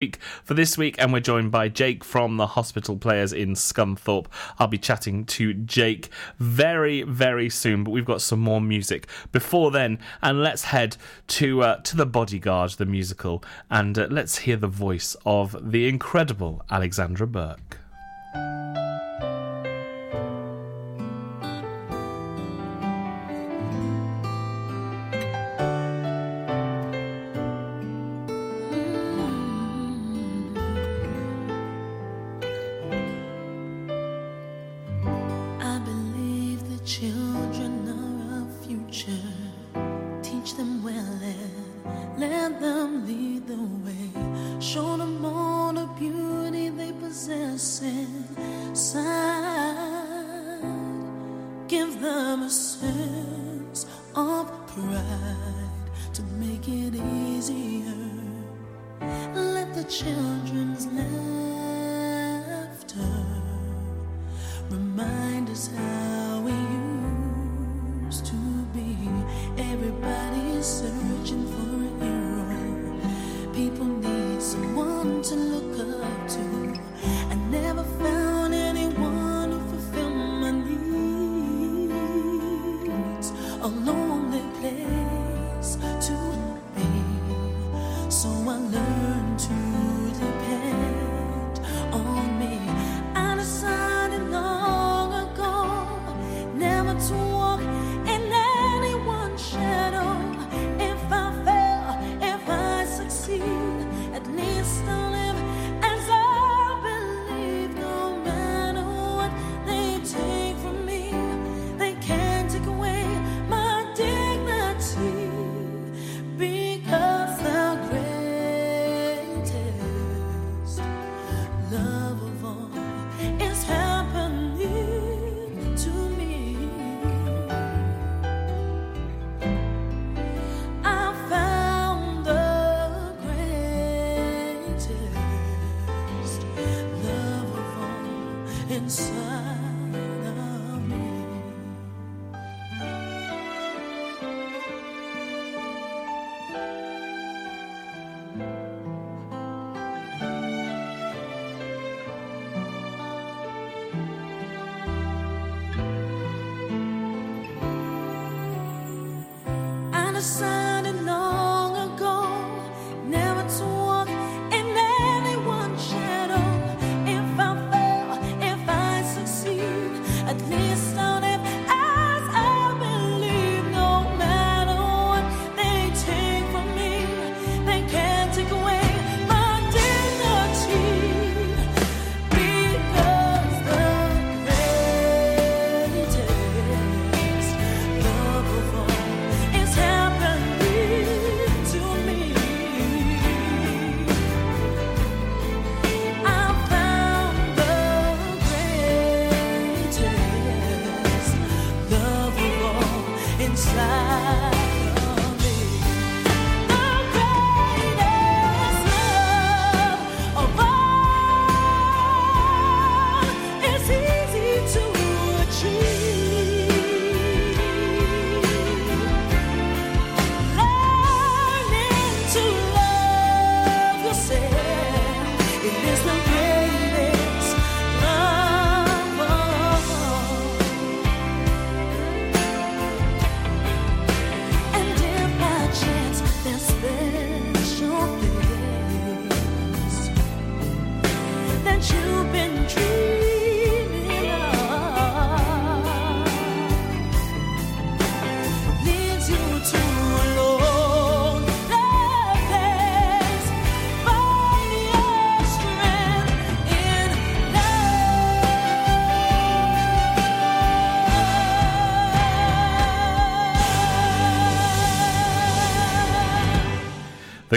week for this week, and we're joined by Jake from the Hospital Players in Scunthorpe. I'll be chatting to Jake very, very soon, but we've got some more music before then, and let's head to uh, to the Bodyguard, the musical, and uh, let's hear the voice of the incredible Alexandra Burke.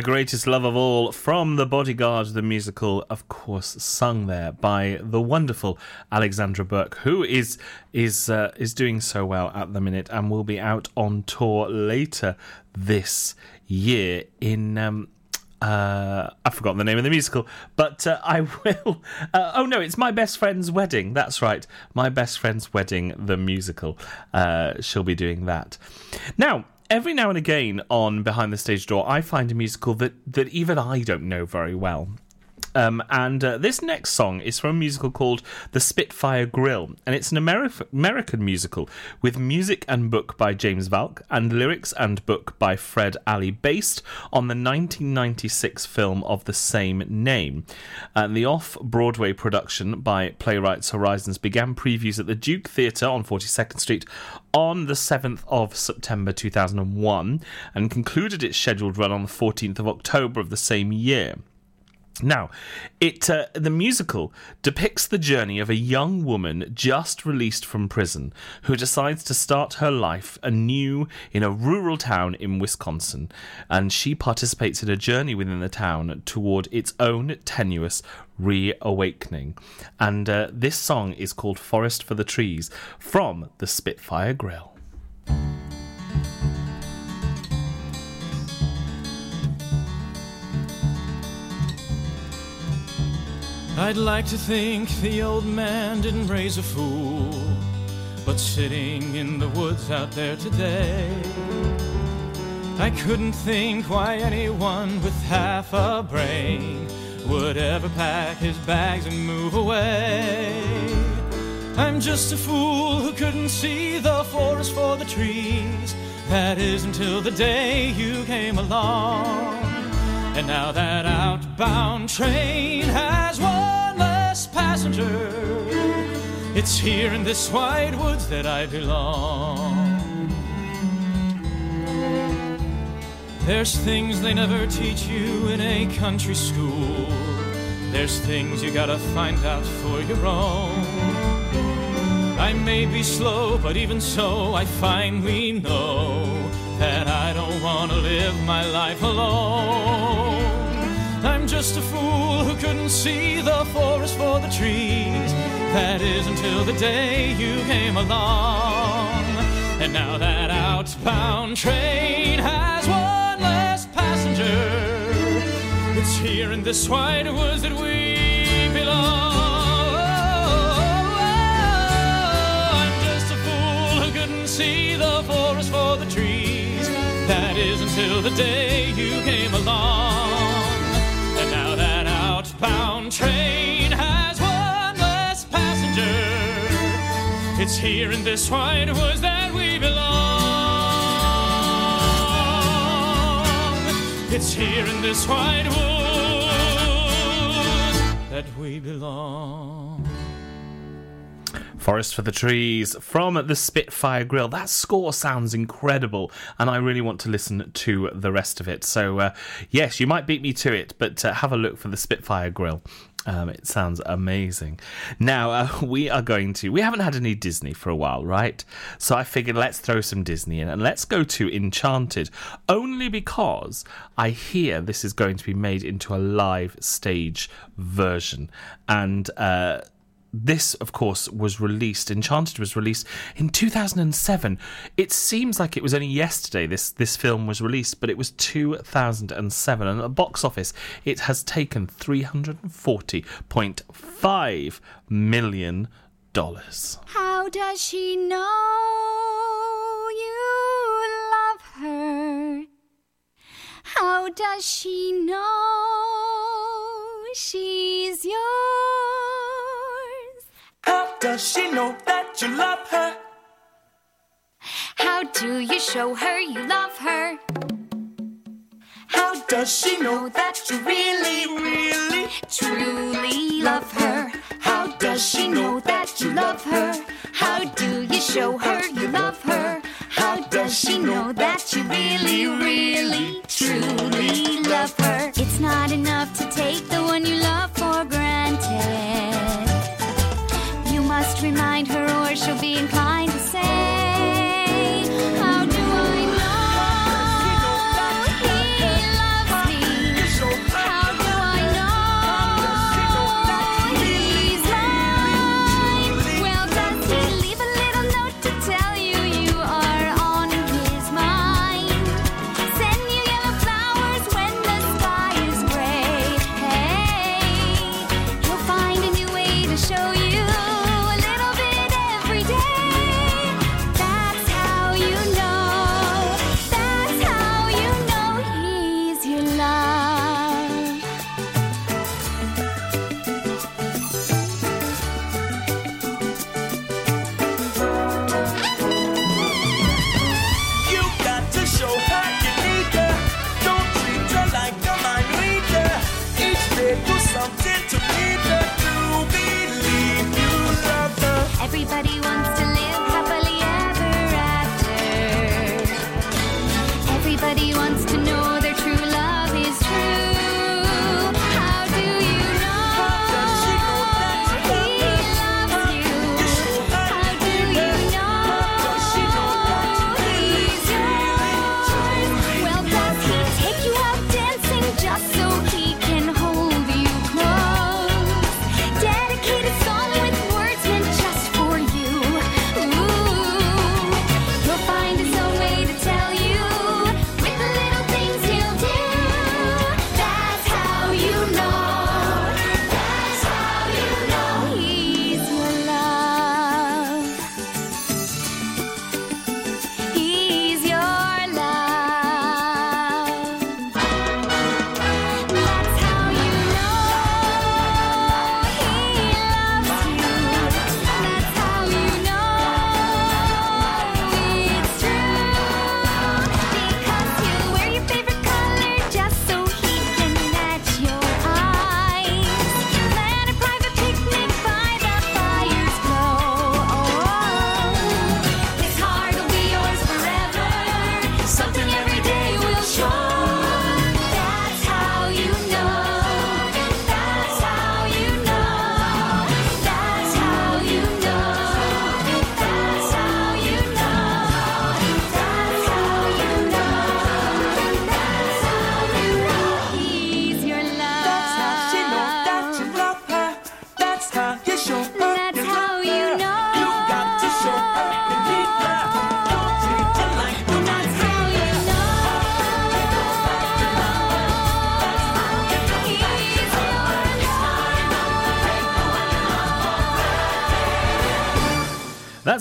The Greatest Love of All from The Bodyguard, the musical, of course, sung there by the wonderful Alexandra Burke, who is is uh, is doing so well at the minute and will be out on tour later this year in. Um, uh, I've forgotten the name of the musical, but uh, I will. Uh, oh no, it's my best friend's wedding. That's right, my best friend's wedding, the musical. Uh, she'll be doing that. Now, every now and again on Behind the Stage Door, I find a musical that, that even I don't know very well. Um, and uh, this next song is from a musical called The Spitfire Grill, and it's an Ameri- American musical with music and book by James Valcq and lyrics and book by Fred Alley, based on the 1996 film of the same name. And the off Broadway production by Playwrights Horizons began previews at the Duke Theatre on 42nd Street on the 7th of September 2001 and concluded its scheduled run on the 14th of October of the same year. Now, it uh, the musical depicts the journey of a young woman just released from prison who decides to start her life anew in a rural town in Wisconsin, and she participates in a journey within the town toward its own tenuous reawakening. And uh, this song is called "Forest for the Trees" from the Spitfire Grill. I'd like to think the old man didn't raise a fool, but sitting in the woods out there today, I couldn't think why anyone with half a brain would ever pack his bags and move away. I'm just a fool who couldn't see the forest for the trees. That is until the day you came along. And now that outbound train has one less passenger, it's here in this wide woods that I belong. There's things they never teach you in a country school. There's things you gotta find out for your own. I may be slow, but even so, I finally know that I don't wanna live my life alone. Just a fool who couldn't see the forest for the trees. That is until the day you came along. And now that outbound train has one less passenger, it's here in this wide woods that we belong. Oh, I'm just a fool who couldn't see the forest for the trees. That is until the day you came along. Now that outbound train has one less passenger. It's here in this wide woods that we belong. It's here in this wide woods that we belong. Forest for the Trees from the Spitfire Grill. That score sounds incredible, and I really want to listen to the rest of it. So, uh, yes, you might beat me to it, but uh, have a look for the Spitfire Grill. Um, it sounds amazing. Now, uh, we are going to. We haven't had any Disney for a while, right? So I figured let's throw some Disney in and let's go to Enchanted, only because I hear this is going to be made into a live stage version. And. Uh, this, of course, was released. Enchanted was released in 2007. It seems like it was only yesterday this this film was released, but it was 2007, and at the box office, it has taken 340.5 million dollars. How does she know you love her? How does she know she's yours? How does she know that you love her? How do you show her you love her? How does she know that you really, really, Truly love her. How does she know that you love her? How do you show her you love her? How does she know that you really, really, truly love her? It's not enough to take the one you love for granted. Must remind her, or she'll be inclined to say,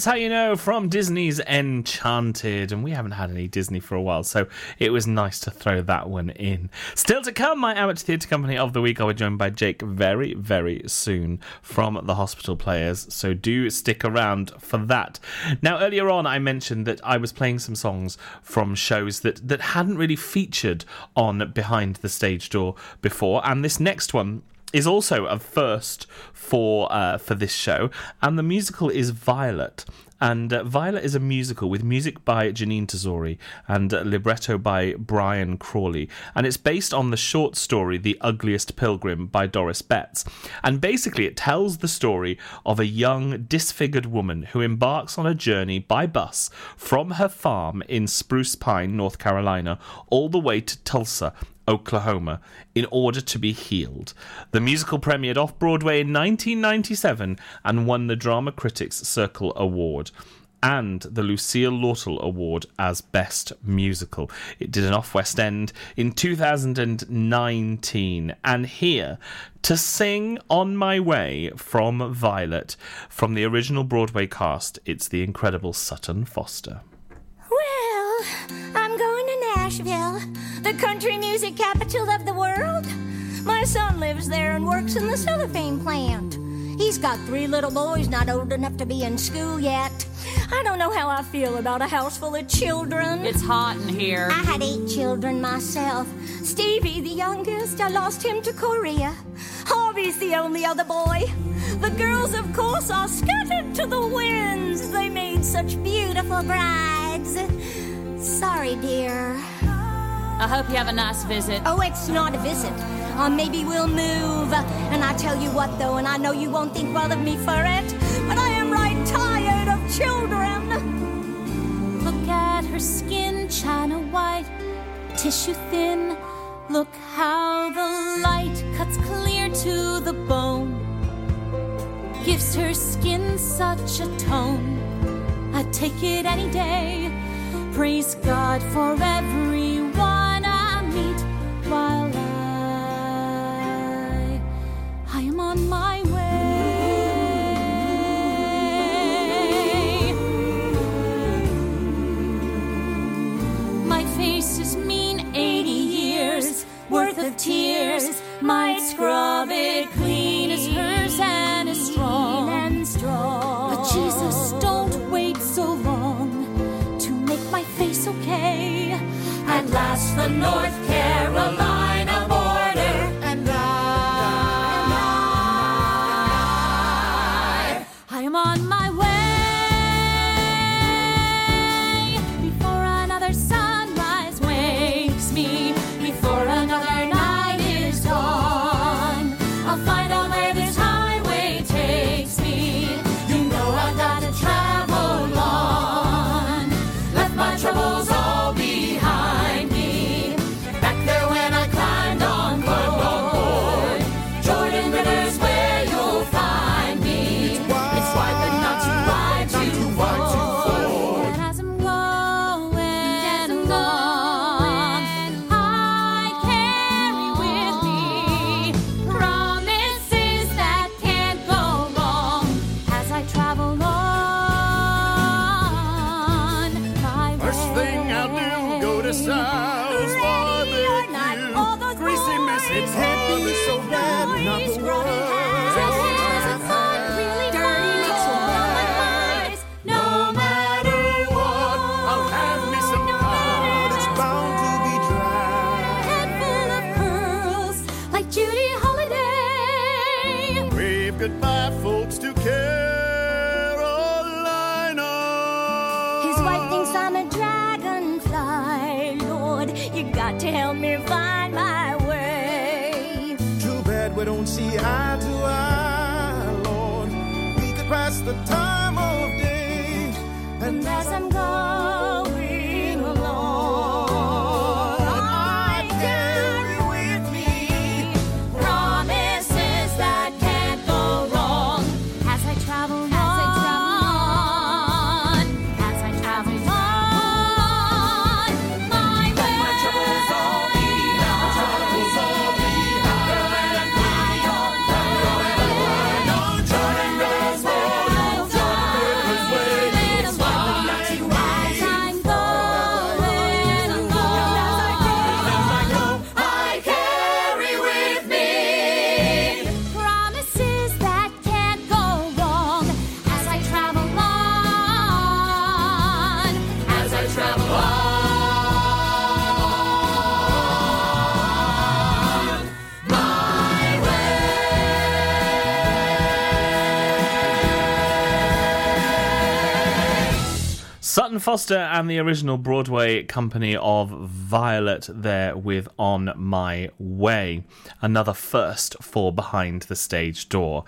That's how you know from Disney's Enchanted. And we haven't had any Disney for a while, so it was nice to throw that one in. Still to come, my amateur theatre company of the week. I'll be joined by Jake very, very soon from the Hospital Players, so do stick around for that. Now, earlier on, I mentioned that I was playing some songs from shows that, that hadn't really featured on Behind the Stage Door before, and this next one is also a first for uh, for this show, and the musical is Violet. And uh, Violet is a musical with music by Jeanine Tesori and uh, libretto by Brian Crawley. And it's based on the short story The Ugliest Pilgrim by Doris Betts. And basically, it tells the story of a young, disfigured woman who embarks on a journey by bus from her farm in Spruce Pine, North Carolina, all the way to Tulsa Oklahoma, in order to be healed. The musical premiered off Broadway in 1997 and won the Drama Critics Circle Award and the Lucille Lortel Award as Best Musical. It did an off West End in 2019. And here, to sing On My Way from Violet, from the original Broadway cast, it's the incredible Sutton Foster. Well, I'm going to Nashville, the country music capital of the world. My son lives there and works in the cellophane plant. He's got three little boys not old enough to be in school yet. I don't know how I feel about a house full of children. It's hot in here. I had eight children myself. Stevie, the youngest, I lost him to Korea. Harvey's the only other boy. The girls, of course, are scattered to the winds. They made such beautiful brides. Sorry, dear. I hope you have a nice visit. Oh, it's not a visit. Or maybe we'll move. And I tell you what, though, and I know you won't think well of me for it, but I am right tired of children. Look at her skin, china white, tissue thin. Look how the light cuts clear to the bone. Gives her skin such a tone. I'd take it any day. Praise God for everyone on my way. My face is mean 80 years worth of tears. Might scrub it clean as hers and strong. And strong. But Jesus, don't wait so long to make my face okay. At last, the North Foster and the original Broadway company of Violet there with On My Way. Another first for Behind the Stage Door.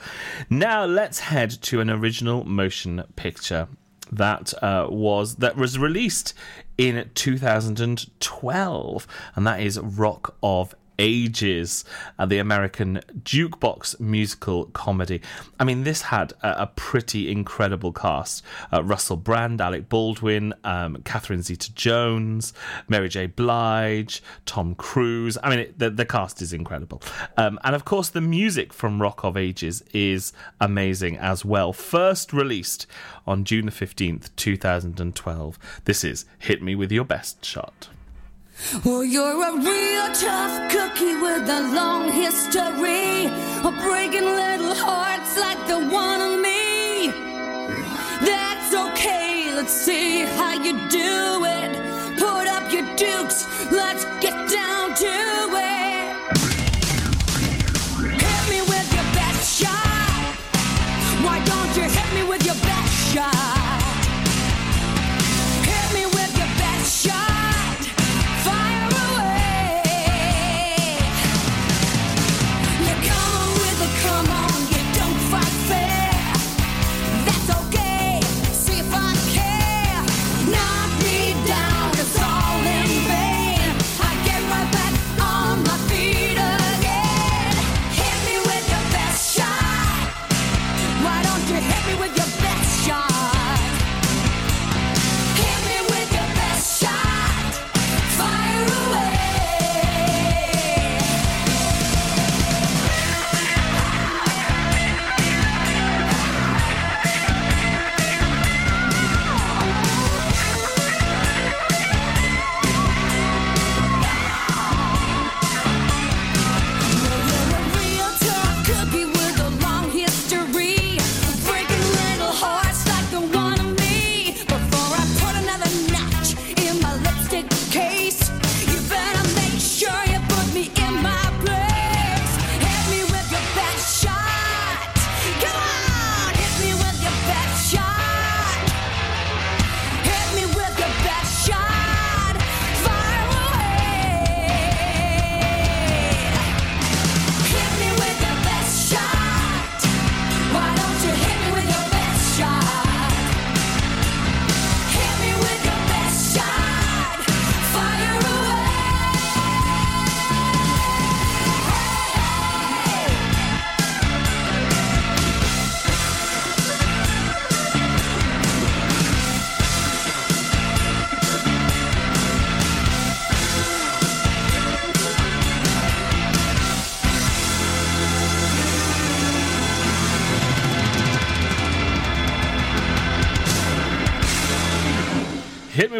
Now let's head to an original motion picture that uh, was that was released in 2012 and that is Rock of ages, uh, the American jukebox musical comedy. I mean, this had a, a pretty incredible cast uh, Russell Brand, Alec Baldwin, um, Catherine Zeta Jones, Mary J. Blige, Tom Cruise. I mean, it, the, the cast is incredible. Um, and of course, the music from Rock of Ages is amazing as well. First released on June the 15th, 2012. This is Hit Me With Your Best Shot. Well, you're a real tough cookie with a long history of breaking little hearts like the one on me. That's okay, let's see how you do it. Put up your dukes, let's get down to it.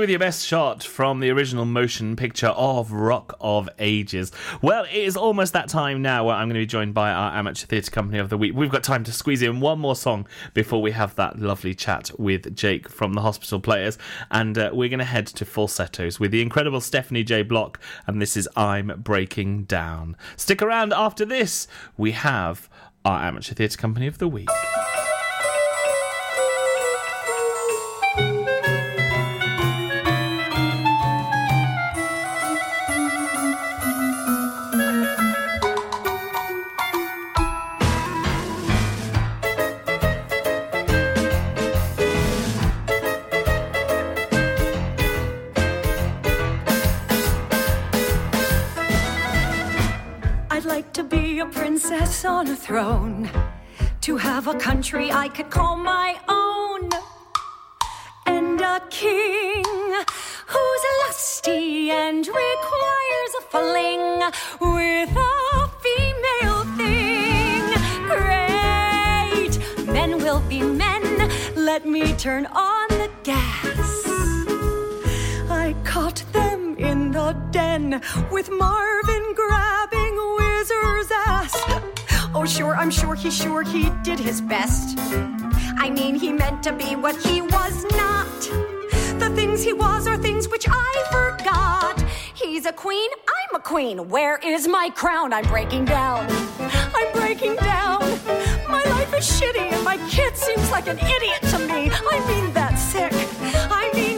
With your best shot from the original motion picture of Rock of Ages. Well, it is almost that time now where I'm going to be joined by our amateur theatre company of the week. We've got time to squeeze in one more song before we have that lovely chat with Jake from the Hospital Players, and uh, we're going to head to falsettos with the incredible Stephanie J. Block, and this is I'm Breaking Down. Stick around after this. We have our amateur theatre company of the week. Princess on a throne, to have a country I could call my own, and a king who's lusty and requires a fling with a female thing. Great, men will be men. Let me turn on the gas. I caught them in the den with Marvin grabbing Whizzer's ass. Oh, sure, I'm sure he sure he did his best. I mean, he meant to be what he was not. The things he was are things which I forgot. He's a queen, I'm a queen. Where is my crown? I'm breaking down. I'm breaking down. My life is shitty and my kid seems like an idiot to me. I mean, that's sick. I mean,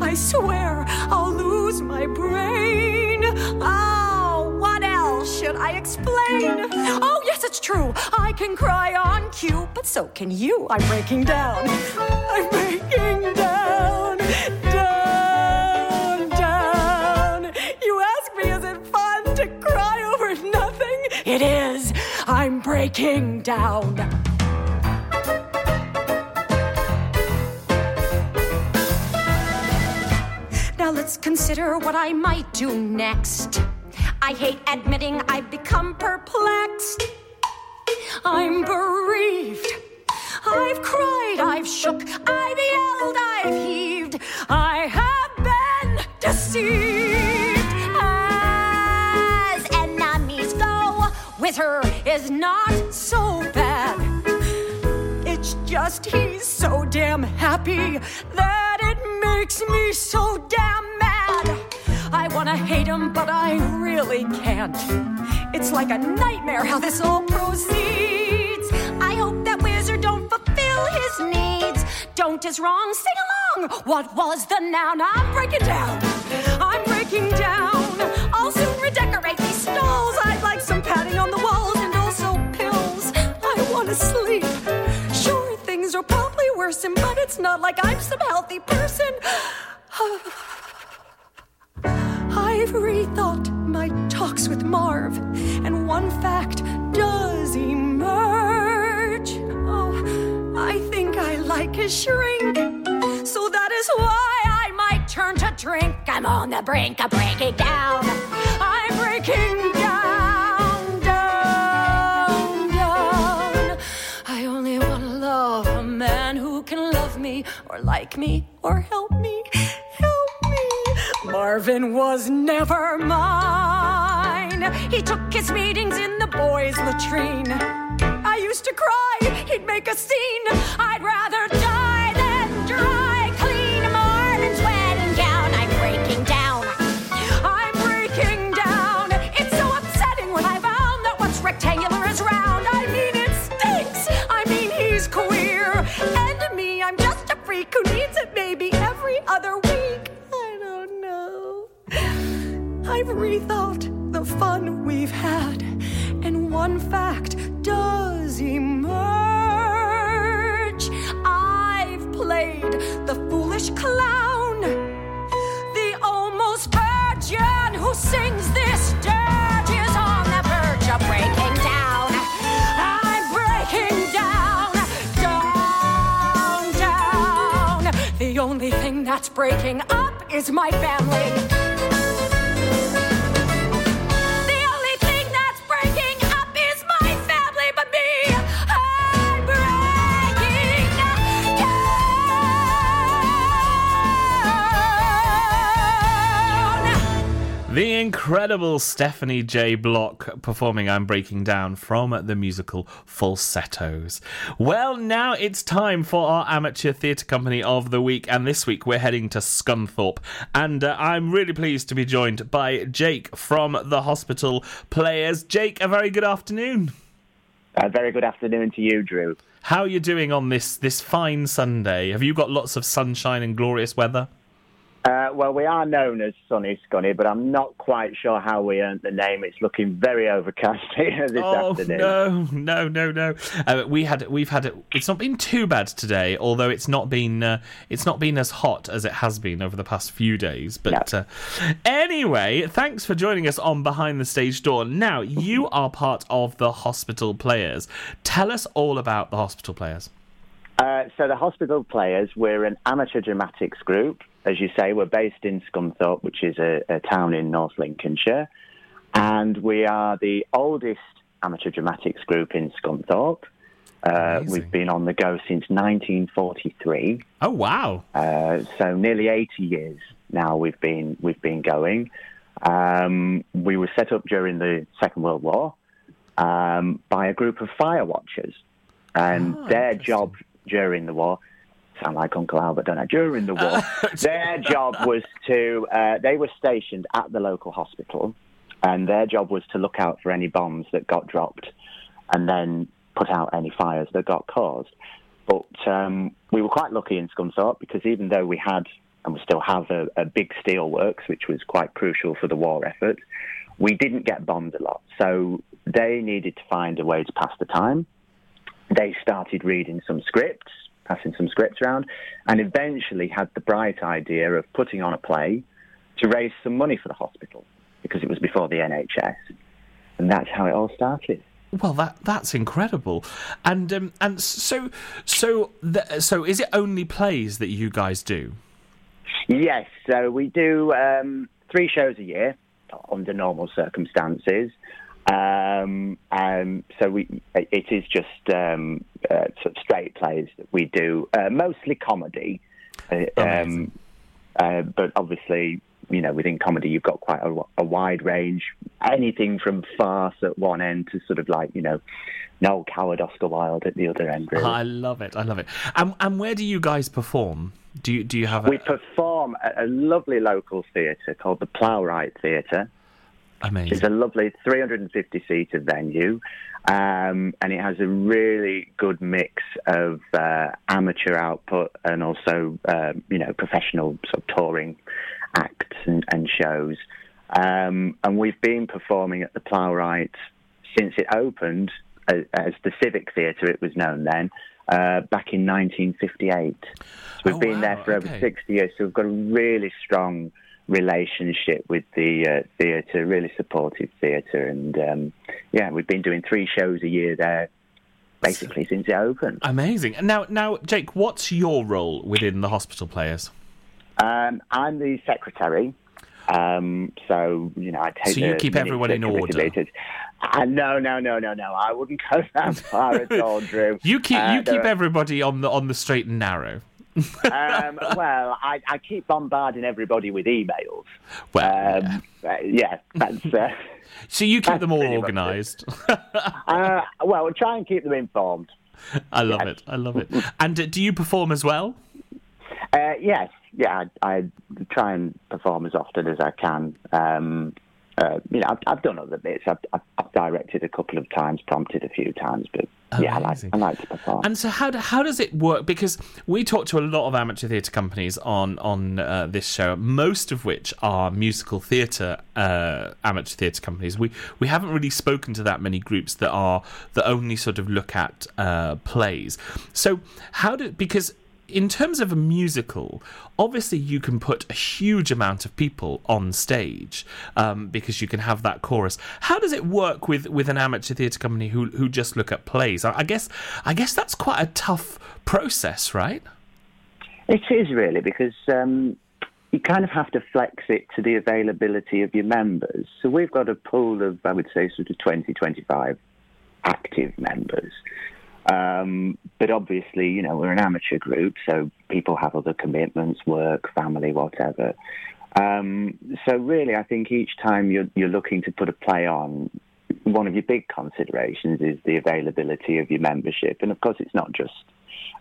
I swear I'll lose my brain. Oh, what else should I explain? Oh, yes, it's true. I can cry on cue, but so can you. I'm breaking down. I'm breaking down. Down, down. You ask me, is it fun to cry over nothing? It is. I'm breaking down. Let's consider what I might do next. I hate admitting I've become perplexed. I'm bereaved. I've cried, I've shook, I've yelled, I've heaved. I have been deceived. As enemies go, With her is not so bad. Just he's so damn happy that it makes me so damn mad. I wanna hate him, but I really can't. It's like a nightmare how this all proceeds. I hope that Whizzer don't fulfill his needs. Don't is wrong, sing along. What was the noun? I'm breaking down. I'm breaking down. I'll soon redecorate these stalls. I'd like some padding on the walls worsen, but it's not like I'm some healthy person. I've rethought my talks with Marv, and one fact does emerge. Oh, I think I like his shrink, so that is why I might turn to drink. I'm on the brink of breaking down. I'm breaking down, me, or like me, or help me, help me. Marvin was never mine. He took his meetings in the boys' latrine. I used to cry, he'd make a scene. I'd rather die I've rethought the fun we've had, and one fact does emerge. I've played the foolish clown, the almost virgin who sings this dirge is on the verge of breaking down. I'm breaking down, down, down. The only thing that's breaking up is my family. The incredible Stephanie J. Block performing I'm Breaking Down from the musical Falsettos. Well, now it's time for our amateur theatre company of the week, and this week we're heading to Scunthorpe. And uh, I'm really pleased to be joined by Jake from the Hospital Players. Jake, a very good afternoon. A very good afternoon to you, Drew. How are you doing on this this fine Sunday? Have you got lots of sunshine and glorious weather? Uh, well, we are known as Sunny Scunny, but I'm not quite sure how we earned the name. It's looking very overcast here this oh afternoon. no, no, no, no! Uh, we had we've had. It's not been too bad today, although it's not been uh, it's not been as hot as it has been over the past few days. But uh, anyway, thanks for joining us on Behind the Stage Door. Now you are part of the Hospital Players. Tell us all about the Hospital Players. Uh, so the Hospital Players, we're an amateur dramatics group. As you say, we're based in Scunthorpe, which is a, a town in North Lincolnshire. And we are the oldest amateur dramatics group in Scunthorpe. Uh, we've been on the go since 1943. Oh wow! Uh, so nearly 80 years now we've been we've been going. Um, we were set up during the Second World War um, by a group of fire watchers, and their job during the war sound like Uncle Albert, don't I? During the war, their job was to uh, they were stationed at the local hospital, and their job was to look out for any bombs that got dropped, and then put out any fires that got caused. But um, we were quite lucky in Scunthorpe because even though we had and we still have a, a big steelworks, which was quite crucial for the war effort. We didn't get bombed a lot, so they needed to find a way to pass the time. They started reading some scripts, passing some scripts around, and eventually had the bright idea of putting on a play to raise some money for the hospital because it was before the NHS, and that's how it all started. Well, that that's incredible, and um, and so so the, so is it only plays that you guys do? Yes, so we do um, three shows a year under normal circumstances. Um, um, so we, it is just um, uh, sort of straight plays that we do, uh, mostly comedy. Uh, um, uh, but obviously, you know, within comedy, you've got quite a, a wide range. Anything from farce at one end to sort of like, you know, Noel Coward, Oscar Wilde at the other end. Really. I love it. I love it. And and where do you guys perform? Do you do you have a We perform at a lovely local theatre called the Plowright Theatre. Amazing? It's a lovely 350 seater venue, um, and it has a really good mix of uh, amateur output and also, um, you know, professional sort of touring acts and, and shows. Um, and we've been performing at the Plowright since it opened as, as the Civic Theatre, it was known then. Uh, back in 1958. So we've Oh, been wow, there for over 60 years, so we've got a really strong relationship with the uh, theatre, really supportive theatre, and um, yeah, we've been doing three shows a year there, basically since it opened. Amazing. Now now Jake, what's your role within the hospital players? Um, I'm the secretary, um, so you know I take. So you keep everyone in order? leaders. Uh, no, no, no, no, no. I wouldn't go that far at all, Drew. You keep Uh, you keep there- everybody on the on the straight and narrow. Um, well, I, I keep bombarding everybody with emails. Well, Um, uh, yeah, that's. Uh, So you keep them all pretty much it. organised. uh, well, try and keep them informed. I love it. I love it. And uh, do you perform as well? Uh, yes, yeah, I, I try and perform as often as I can. Um, uh, you know, I've, I've done other bits. I've, I've, I've directed a couple of times, prompted a few times, but yeah, I like, Amazing. I like to perform. And so how do, how does it work? Because we talk to a lot of amateur theatre companies on on uh, this show, most of which are musical theatre uh, amateur theatre companies. We we haven't really spoken to that many groups that are that only sort of look at uh, plays. So how do because in terms of a musical, obviously you can put a huge amount of people on stage um, because you can have that chorus. How does it work with, with an amateur theatre company who who just look at plays? I, I guess I guess that's quite a tough process, right? It is really because um, you kind of have to flex it to the availability of your members. So we've got a pool of, I would say, sort of 20, 25 active members. Um, but obviously, you know, we're an amateur group, so people have other commitments, work, family, whatever. Um, so really, I think each time you're, you're looking to put a play on, one of your big considerations is the availability of your membership, and of course, it's not just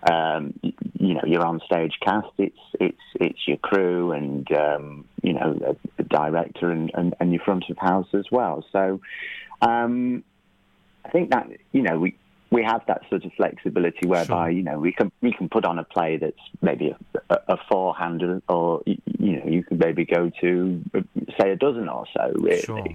um, you know your on stage cast. It's it's it's your crew and um, you know the director and, and, and your front of house as well. So um, I think that you know we we have that sort of flexibility whereby you know we can we can put on a play that's maybe a, a, a four hander or you know you can maybe go to say a dozen or so really. Sure.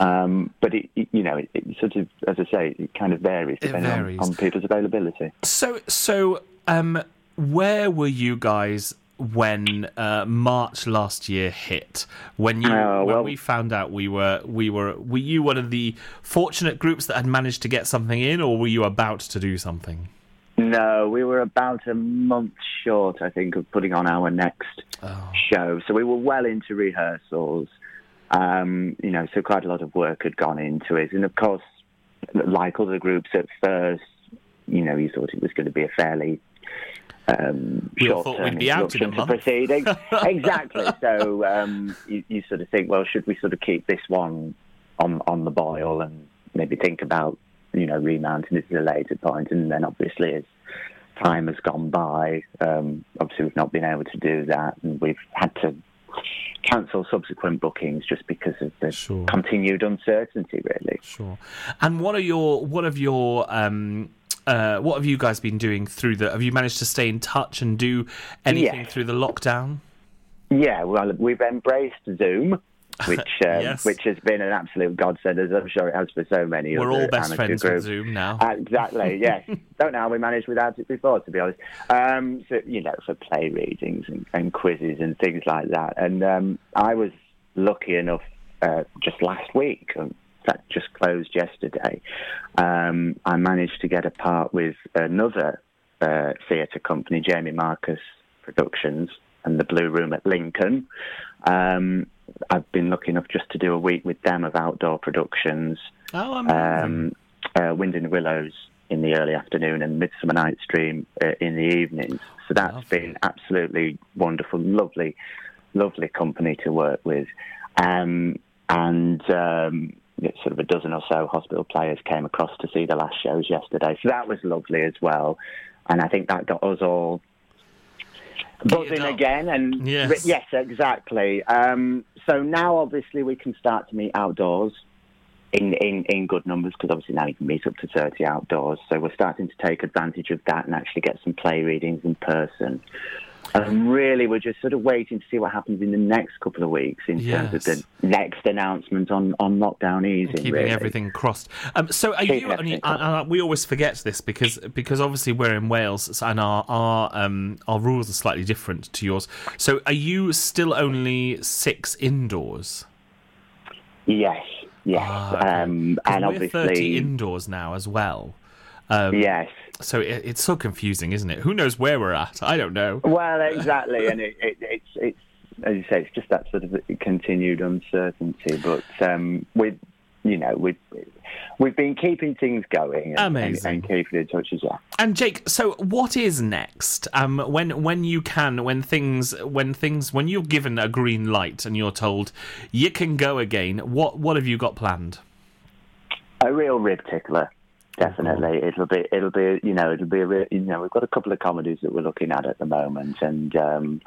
Um, but it, you know, it, it sort of, as I say, it kind of varies depending on- varies. On, people's availability. So so um, where were you guys? When uh, March last year hit, when you Oh, when we found out we were we were were you one of the fortunate groups that had managed to get something in, or were you about to do something? No, we were about a month short, I think, of putting on our next Oh. show. So we were well into rehearsals. Um, you know, so quite a lot of work had gone into it. And of course, like other groups at first, you know, you thought it was going to be a fairly um, we short thought we'd be out in a to month. proceedings. exactly. So um, you, you sort of think, well, should we sort of keep this one on on the boil and maybe think about you know remounting it at a later point? And then obviously as time has gone by, um, obviously we've not been able to do that, and we've had to cancel subsequent bookings just because of the Sure. continued uncertainty. Really. Sure. And what are your what have your um uh what have you guys been doing through the have you managed to stay in touch and do anything Yes. through the lockdown? Yeah, well, we've embraced Zoom, which um, Yes. which has been an absolute godsend, as I'm sure it has for so many. We're all best amateur friends with groups. Zoom now. Uh, exactly. Yes. Don't know how we managed without it before, to be honest. Um, so you know, for play readings and, and quizzes and things like that. And um, I was lucky enough uh, just last week. In fact, just closed yesterday. Um, I managed to get a part with another uh, theatre company, Jamie Marcus Productions, and the Blue Room at Lincoln. Um, I've been lucky enough just to do a week with them of outdoor productions Oh, amazing. um, uh, Wind in the Willows in the early afternoon and Midsummer Night's Dream uh, in the evenings. So that's Lovely. been absolutely wonderful, lovely, lovely company to work with. Um, and um, sort of a dozen or so hospital players came across to see the last shows yesterday. So that was lovely as well. And I think that got us all buzzing again. And Yes. yes, exactly. Um, so now, obviously, we can start to meet outdoors in, in, in good numbers because obviously now you can meet up to 30 outdoors. So we're starting to take advantage of that and actually get some play readings in person. And really, we're just sort of waiting to see what happens in the next couple of weeks in terms of the next announcement on, on lockdown easing. keeping really. everything crossed. Um, so are Keeping you? I mean, everything and, and we always forget this because because obviously we're in Wales and our our um, our rules are slightly different to yours. So are you still only six indoors? Yes, yes. Ah, um, and we're obviously, thirty indoors now as well. Um, yes. So it, it's so confusing, isn't it? Who knows where we're at? I don't know. Well, exactly, and it, it, it's it's as you say, it's just that sort of continued uncertainty. But um, with you know, we've we've been keeping things going, and, and, Amazing. and keeping in touch as well. And Jake, so what is next? Um, when when you can, when things, when things, when you're given a green light and you're told you can go again, what what have you got planned? A real rib tickler, definitely. It'll be it'll be you know it'll be a real, you know we've got a couple of comedies that we're looking at at the moment, and um,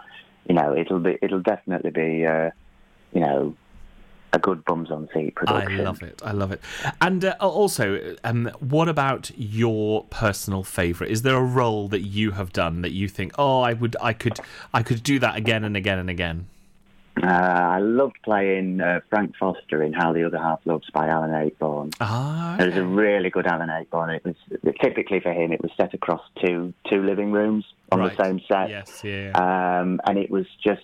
you know it'll be it'll definitely be uh, you know a good bums on seat production. I love it. I love it. And uh, also, um, what about your personal favourite? Is there a role that you have done that you think, oh, I would, I could, I could do that again and again and again? Uh, I loved playing uh, Frank Foster in How the Other Half Loves by Alan Ayckbourn. Ah, It was a really good Alan Ayckbourn. It was typically for him. It was set across two two living rooms on Right. the same set, yes, yeah. um, and it was just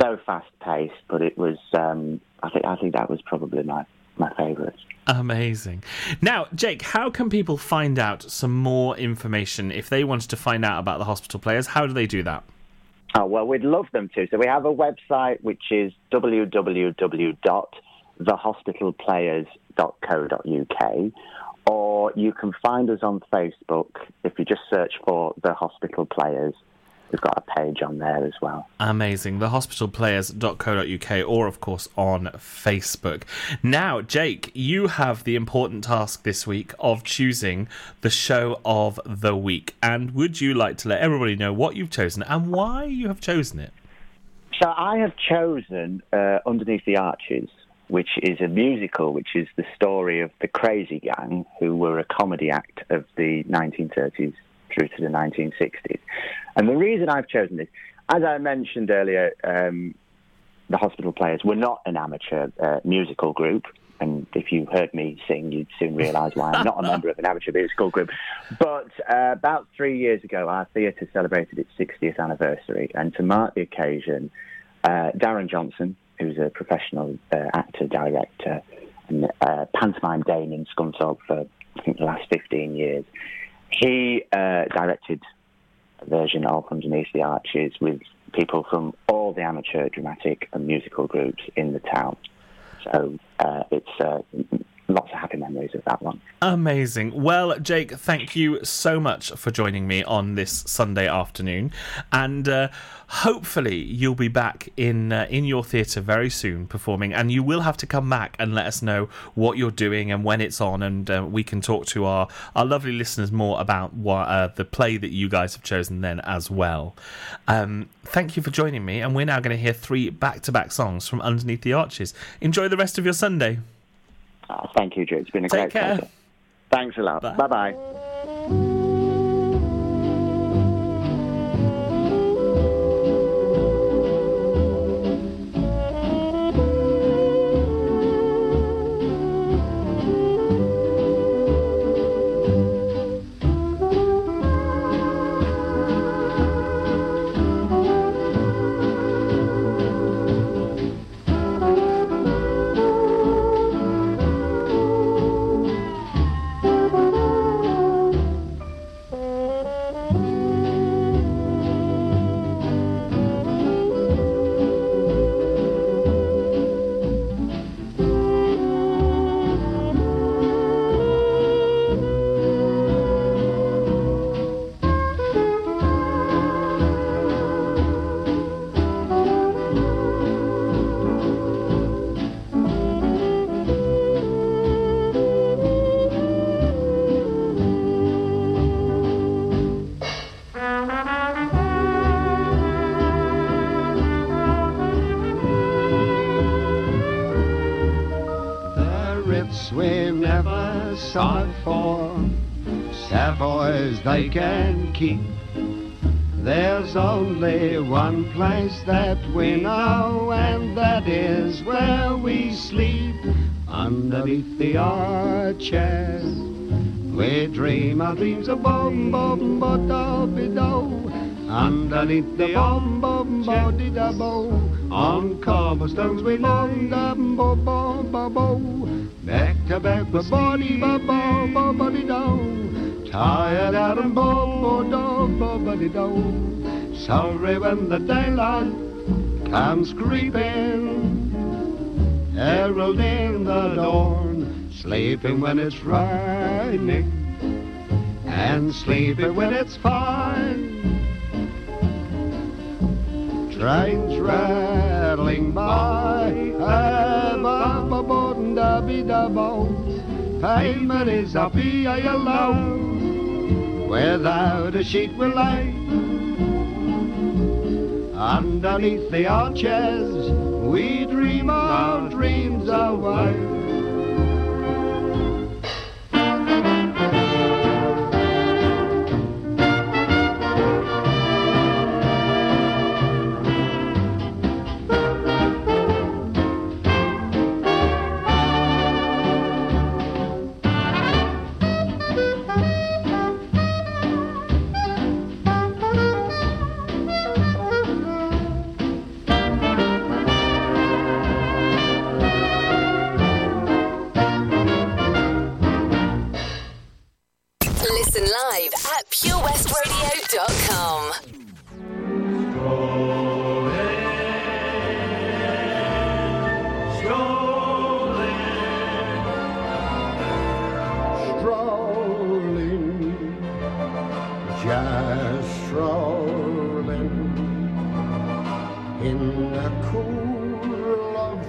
so fast paced. But it was. Um, I think. I think that was probably my my favourite. Amazing. Now, Jake, how can people find out some more information if they wanted to find out about the hospital players? How do they do that? Oh well, we'd love them to. So we have a website which is www.thehospitalplayers.co.uk, or you can find us on Facebook if you just search for the Hospital Players. We've got a page on there as well. Amazing. Thehospitalplayers.co.uk or, of course, on Facebook. Now, Jake, you have the important task this week of choosing the show of the week. And would you like to let everybody know what you've chosen and why you have chosen it? So I have chosen uh, Underneath the Arches, which is a musical, which is the story of the Crazy Gang, who were a comedy act of the 1930s through to the 1960s. And the reason I've chosen this, as I mentioned earlier, um, the Hospital Players were not an amateur uh, musical group. And if you heard me sing, you'd soon realise why I'm not a member of an amateur musical group. But uh, about three years ago, our theatre celebrated its 60th anniversary. And to mark the occasion, uh, Darren Johnson, who's a professional uh, actor, director, and uh, pantomime dame in Scunthorpe for, I think, the last 15 years, he uh, directed a version of Underneath the Arches with people from all the amateur dramatic and musical groups in the town. So uh, it's uh, lots of happy memories of that one. Amazing. Well, Jake, thank you so much for joining me on this Sunday afternoon, and uh, hopefully you'll be back in uh, in your theatre very soon performing, and you will have to come back and let us know what you're doing and when it's on, and uh, we can talk to our our lovely listeners more about what uh, the play that you guys have chosen then as well. Um, thank you for joining me, and we're now going to hear three back to back songs from Underneath the Arches. Enjoy the rest of your Sunday. Thank you, Drew. It's been a Take great care. pleasure. Thanks a lot. Bye. Bye They can keep. There's only one place that we know, and that is where we sleep underneath the arches. We dream our dreams of bum bum ba da do. Underneath the bum bum ba di da bo. On cobblestones we long dum bo bo bo bo. Back to back ba body ba bo bo ba di do. Tired out and bo bo do. Sorry when the daylight comes creeping. Herald in the dawn, sleeping when it's frightening, and sleeping when it's fine. Trains rattling by, pavement is up here alone, without a sheet we lay. Underneath the arches, we dream our dreams away.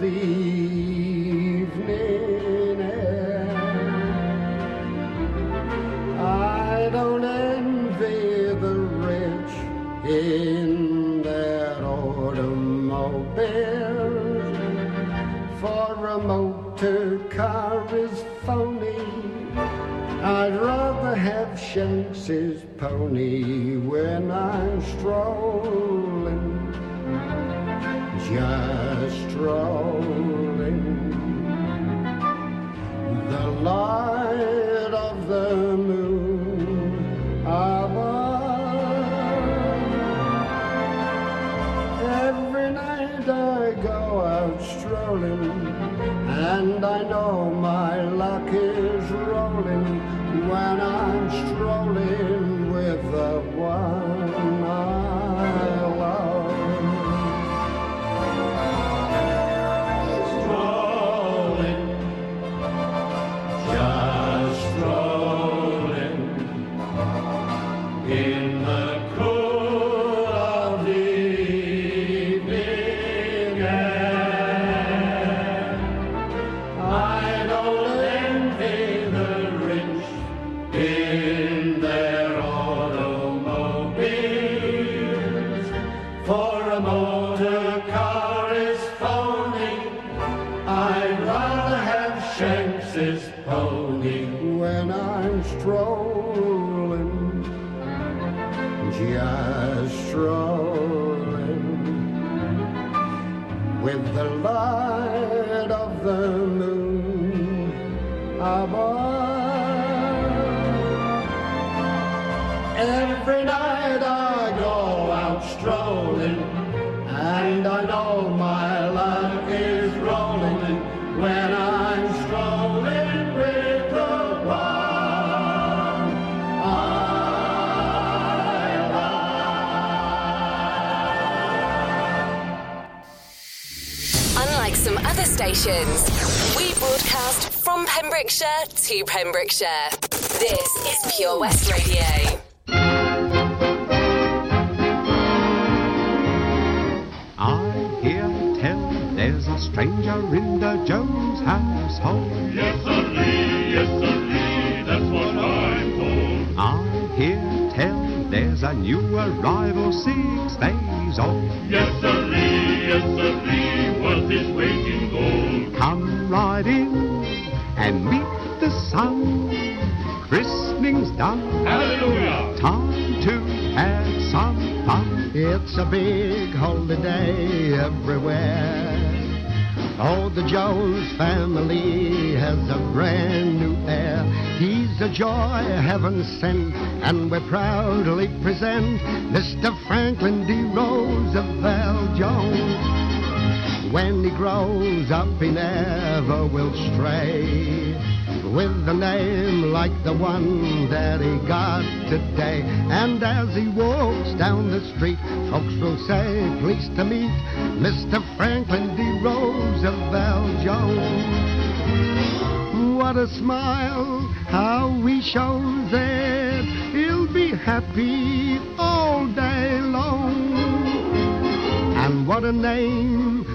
Cool Every night I go out strolling, and I know my is rolling when I'm strolling with the one I Unlike some other stations, we broadcast from Pembrokeshire to Pembrokeshire. This is Pure West Radio. Stranger in the Jones household. Yes, sirree, yes, sirree, that's what I'm told. I hear tell there's a new arrival six days old. Yes, sirree, yes, sirree, worth his weight in gold. Come right in and meet the sun. Christening's done. Hallelujah. Time to have some fun. It's a big holiday everywhere. Oh, the Jones family has a brand new heir. He's a joy heaven sent, and we proudly present Mr. Franklin D. Roosevelt Jones. When he grows up, he never will stray with a name like the one that he got today. And as he walks down the street, folks will say, pleased to meet Mr. Franklin D. Roosevelt Jones. What a smile, how he shows it. He'll be happy all day long. And what a name,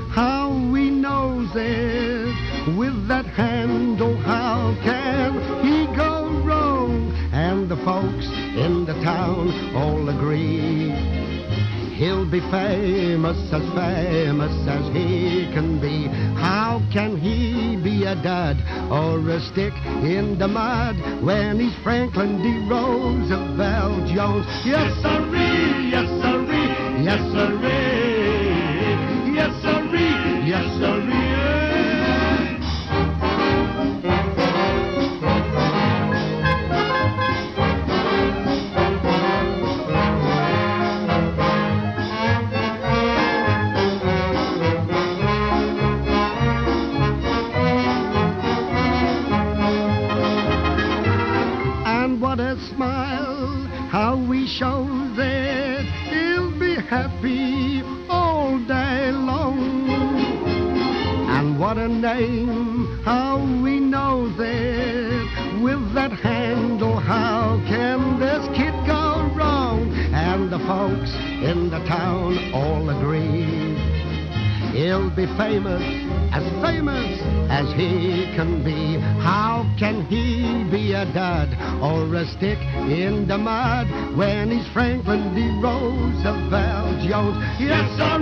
all agree. He'll be famous, as famous as he can be. How can he be a dud or a stick in the mud when he's Franklin D. Roosevelt Jones? Yes, sirree, yes, sirree, yes, sirree, stick in the mud when he's Franklin D. Roosevelt Jones? Yes, sirree,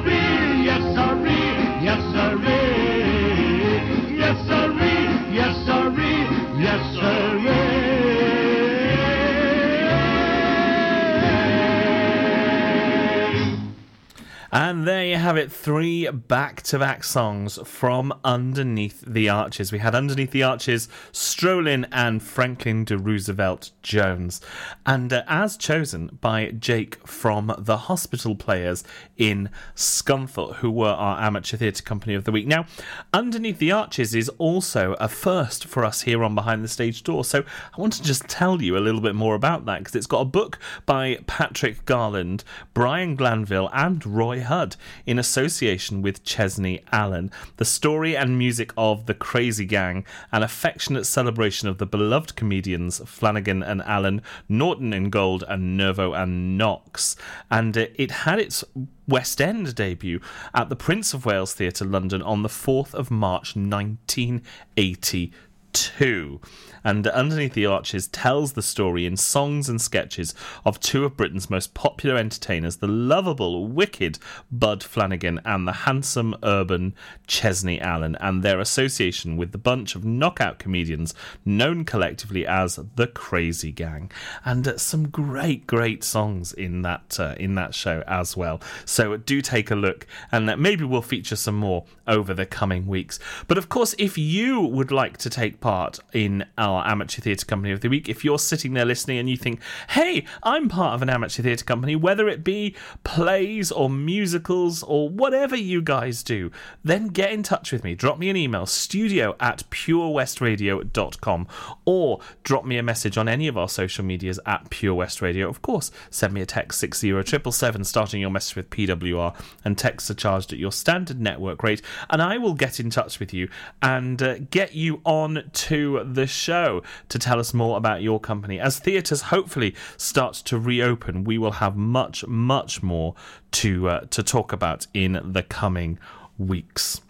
have it, three back to back songs from Underneath the Arches. We had Underneath the Arches, Strollin' and Franklin D. Roosevelt Jones. And uh, as chosen by Jake from the Hospital Players in Scunthorpe, who were our amateur theatre company of the week. Now, Underneath the Arches is also a first for us here on Behind the Stage Door. So I want to just tell you a little bit more about that because it's got a book by Patrick Garland, Brian Glanville, and Roy Hudd in association with Chesney Allen. The story and music of The Crazy Gang, an affectionate celebration of the beloved comedians Flanagan and Allen, Naughton and Gold, and Nervo and Knox. And uh, it had its West End debut at the Prince of Wales Theatre London on the 4th of March 1982 and Underneath the Arches tells the story in songs and sketches of two of Britain's most popular entertainers, the lovable, wicked Bud Flanagan and the handsome, urban Chesney Allen, and their association with the bunch of knockout comedians known collectively as the Crazy Gang, and uh, some great, great songs in that uh, in that show as well. So do take a look, and uh, maybe we'll feature some more over the coming weeks. But of course, if you would like to take part in our amateur theatre company of the week, if you're sitting there listening and you think, hey, I'm part of an amateur theatre company, whether it be plays or musicals or whatever you guys do, then get in touch with me. Drop me an email, studio at purewestradio.com, or drop me a message on any of our social medias at Pure West Radio. Of course, send me a text 60777 starting your message with PWR, and texts are charged at your standard network rate, and I will get in touch with you and uh, get you on to the show to tell us more about your company. As theatres hopefully start to reopen, we will have much, much more to uh, to talk about in the coming weeks.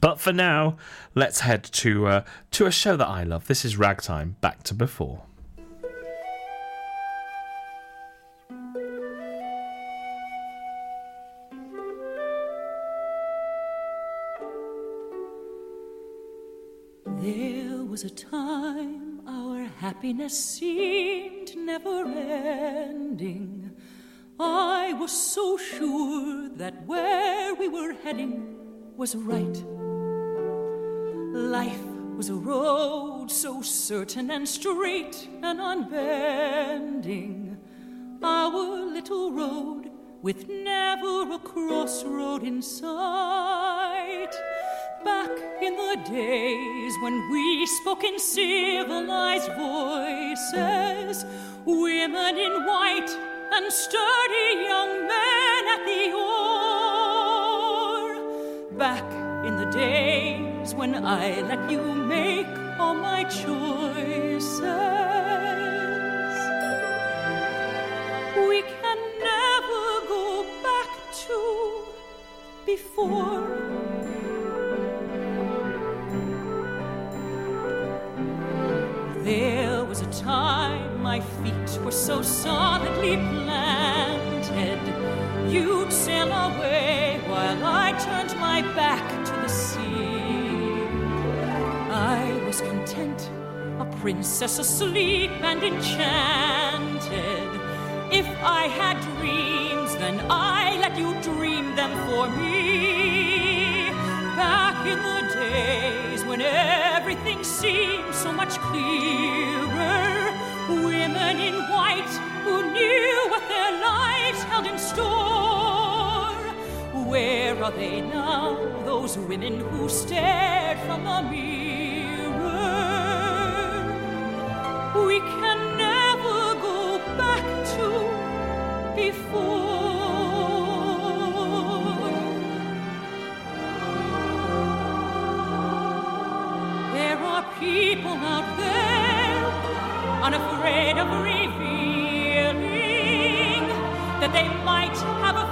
But for now, let's head to uh, to a show that I love. This is Ragtime. Back to before. Happiness seemed never ending. I was so sure that where we were heading was right. Life was a road so certain and straight and unbending. Our little road with never a crossroad in sight. Back in the days when we spoke in civilized voices, women in white and sturdy young men at the oar. Back in the days when I let you make all my choices. We can never go back to before. My feet were so solidly planted. You'd sail away while I turned my back to the sea. I was content, a princess asleep and enchanted. If I had dreams, then I let you dream them for me. Back in the days when everything seemed so much clearer, women in white who knew what their lives held in store. Where are they now, those women who stared from the mirror? We they might have a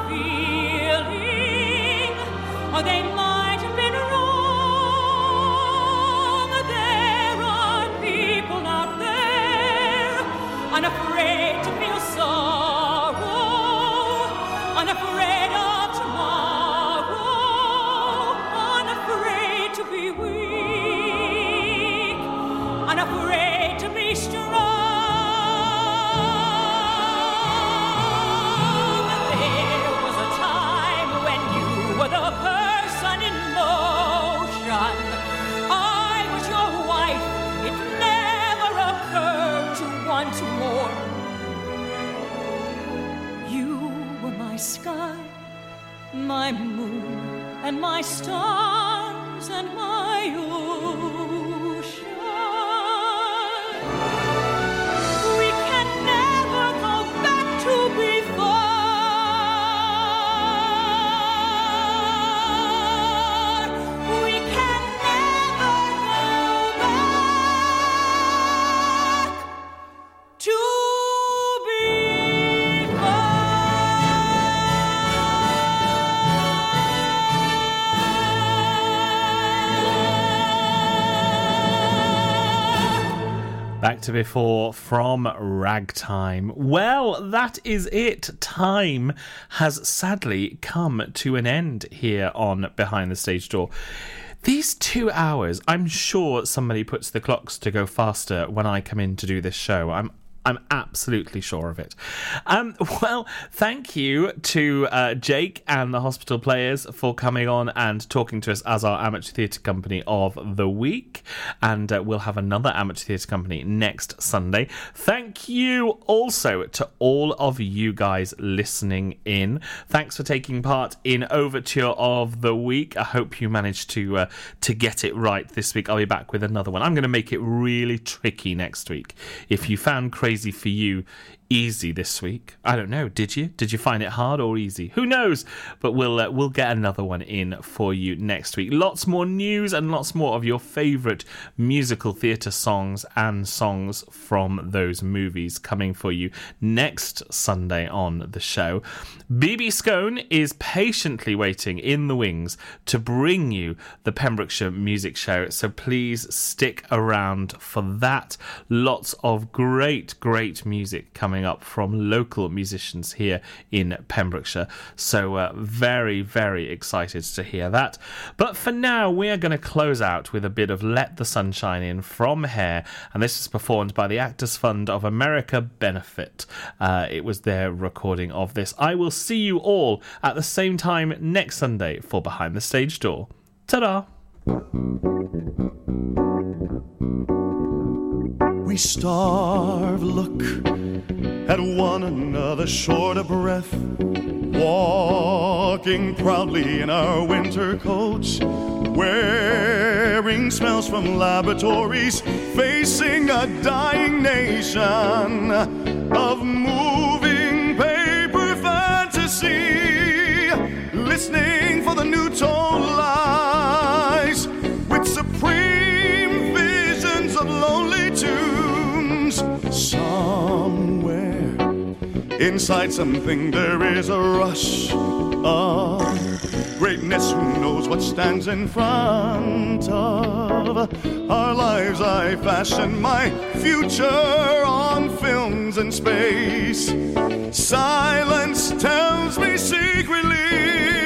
Back to before from Ragtime. Well, that is it. Time has sadly come to an end here on Behind the Stage Door. These two hours, I'm sure somebody puts the clocks to go faster when I come in to do this show. I'm I'm absolutely sure of it. Um, well, thank you to uh, Jake and the Hospital Players for coming on and talking to us as our amateur theatre company of the week. And uh, we'll have another amateur theatre company next Sunday. Thank you also to all of you guys listening in. Thanks for taking part in Overture of the Week. I hope you managed to uh, to get it right this week. I'll be back with another one. I'm going to make it really tricky next week. If you found Crazy for You easy this week, I don't know. Did you? Did you find it hard or easy? Who knows? But we'll uh, we'll get another one in for you next week. Lots more news and lots more of your favourite musical theatre songs and songs from those movies coming for you next Sunday on the show. BB Scone is patiently waiting in the wings to bring you the Pembrokeshire Music Show. So please stick around for that. Lots of great, great music coming coming up from local musicians here in Pembrokeshire. So, uh, very, very excited to hear that. But for now, we are going to close out with a bit of Let the Sunshine In from Hair, and this is performed by the Actors Fund of America Benefit. Uh, it was their recording of this. I will see you all at the same time next Sunday for Behind the Stage Door. Ta da! We starve, look at one another short of breath, walking proudly in our winter coats, wearing smells from laboratories, facing a dying nation of moving paper fantasy, listening for the new tone lies with supreme visions of lonely somewhere. Inside something there is a rush of greatness. Who knows what stands in front of our lives? I fashion my future on films in space. Silence tells me secretly